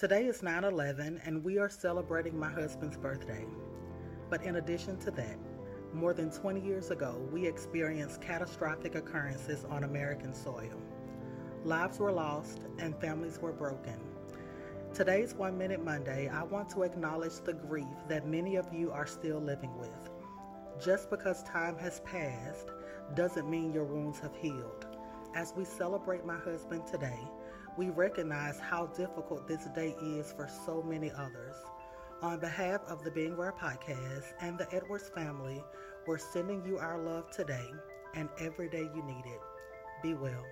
Today is 9 11, and we are celebrating my husband's birthday. But in addition to that, more than 20 years ago, we experienced catastrophic occurrences on American soil. Lives were lost and families were broken. Today's One Minute Monday, I want to acknowledge the grief that many of you are still living with. Just because time has passed doesn't mean your wounds have healed. As we celebrate my husband today, we recognize how difficult this day is for so many others. On behalf of the Being Rare podcast and the Edwards family, we're sending you our love today and every day you need it. Be well.